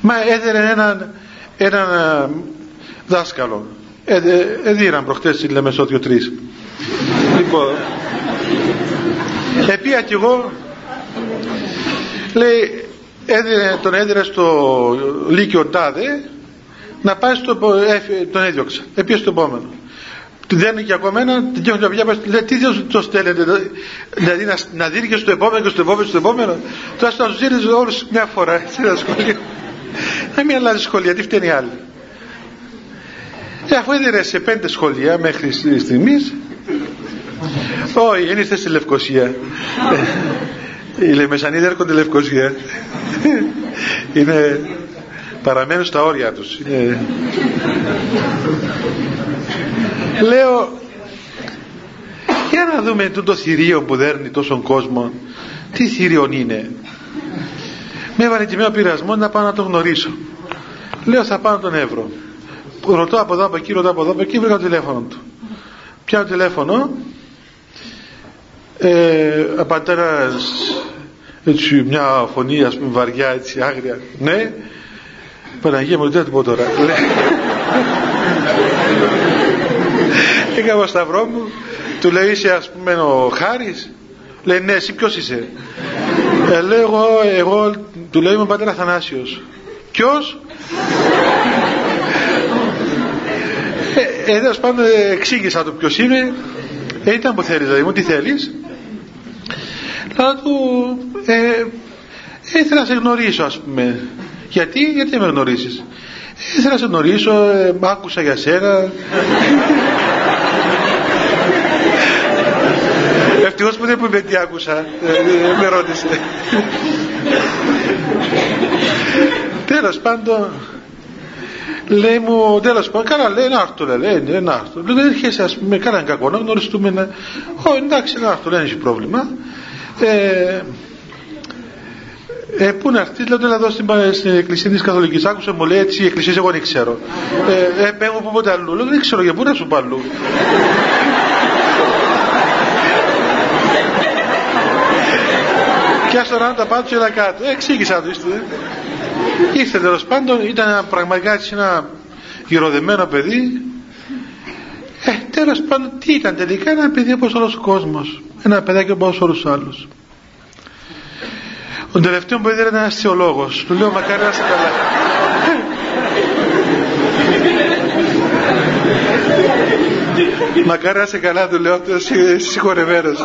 Μα έδερε έναν, έναν δάσκαλο. Έδιναν προχτές στη Λεμεσότιο 3. λοιπόν, επία κι εγώ, λέει, έδινε, τον έδινε στο Λύκειο Τάδε να πάει στο, τον έδιωξα. Επία στο επόμενο δεν και ακόμα ένα, και τα παιδιά λέει, τι δεν το στέλνετε, δηλαδή να, να δίνει και στο επόμενο και στο επόμενο και στο επόμενο. Τώρα να του δίνει όλους μια φορά σε ένα σχολείο. Να μην αλλάζει σχολεία, τι φταίνει άλλη. Ε, αφού έδινε σε πέντε σχολεία μέχρι στιγμής, όχι, δεν είστε στη Λευκοσία. Οι Λεμεσανίδες έρχονται Λευκοσία. Είναι παραμένουν στα όρια τους. Είναι... Λέω, για να δούμε το θηρίο που δέρνει τόσον κόσμο, τι θηρίον είναι. Με έβαλε και μια πειρασμό να πάω να το γνωρίσω. Λέω θα πάω τον Εύρο. Ρωτώ από εδώ από εκεί, ρωτώ από εδώ από εκεί, βρήκα το τηλέφωνο του. Πιάνω το τηλέφωνο, ε, απαντέρας έτσι μια φωνή ας πούμε βαριά έτσι άγρια ναι Παναγία μου δεν θα πω τώρα Είχα ο σταυρό μου, του λέει είσαι ας πούμε ο Χάρης, λέει ναι εσύ ποιος είσαι. Ε, λέω εγώ, εγώ, του λέει είμαι ο πατέρας Θανάσιος. Ποιος; ε, ε, πάντων εξήγησα του ποιος είμαι, ε, ήταν που θέλεις δηλαδή μου, τι θέλεις. Λέω του, ε, ήθελα να σε γνωρίσω ας πούμε. Γιατί, γιατί με γνωρίσεις. Ήθελα να σε γνωρίσω, ε, άκουσα για σένα. Ευτυχώς που δεν είπε τι άκουσα. Ε, ε, με ρώτησε. Τέλος πάντων, λέει μου, τέλος πάντων, καλά λέει να έρθω, λέει, ναι, να έρθω. Λέει, δεν έρχεσαι, ας πούμε, καλά κακό να γνωριστούμε. Ναι. Όχι, εντάξει, να έρθω, δεν έχει πρόβλημα. Ε, ε, πού να έρθεις, λέω τώρα εδώ στην, στην εκκλησία της Καθολικής. Άκουσα μου λέει έτσι η εκκλησία, εγώ δεν ξέρω. Ε, ε πέγω που ποτέ αλλού. Λέω δεν ξέρω για πού να σου πάω και άστο να τα πάω και ένα κάτω. Ε, εξήγησα του, είστε. Ήρθε τέλος πάντων, ήταν πραγματικά έτσι ένα γυροδεμένο παιδί. Ε, τέλος πάντων, τι ήταν τελικά, ένα παιδί όπως όλος ο κόσμος. Ένα παιδάκι όπως όλους τους άλλους. Ο τελευταίο που είδε ήταν ένας θεολόγος. Του λέω μακάρι να είσαι καλά. μακάρι να είσαι καλά του λέω, συγχωρεμένος.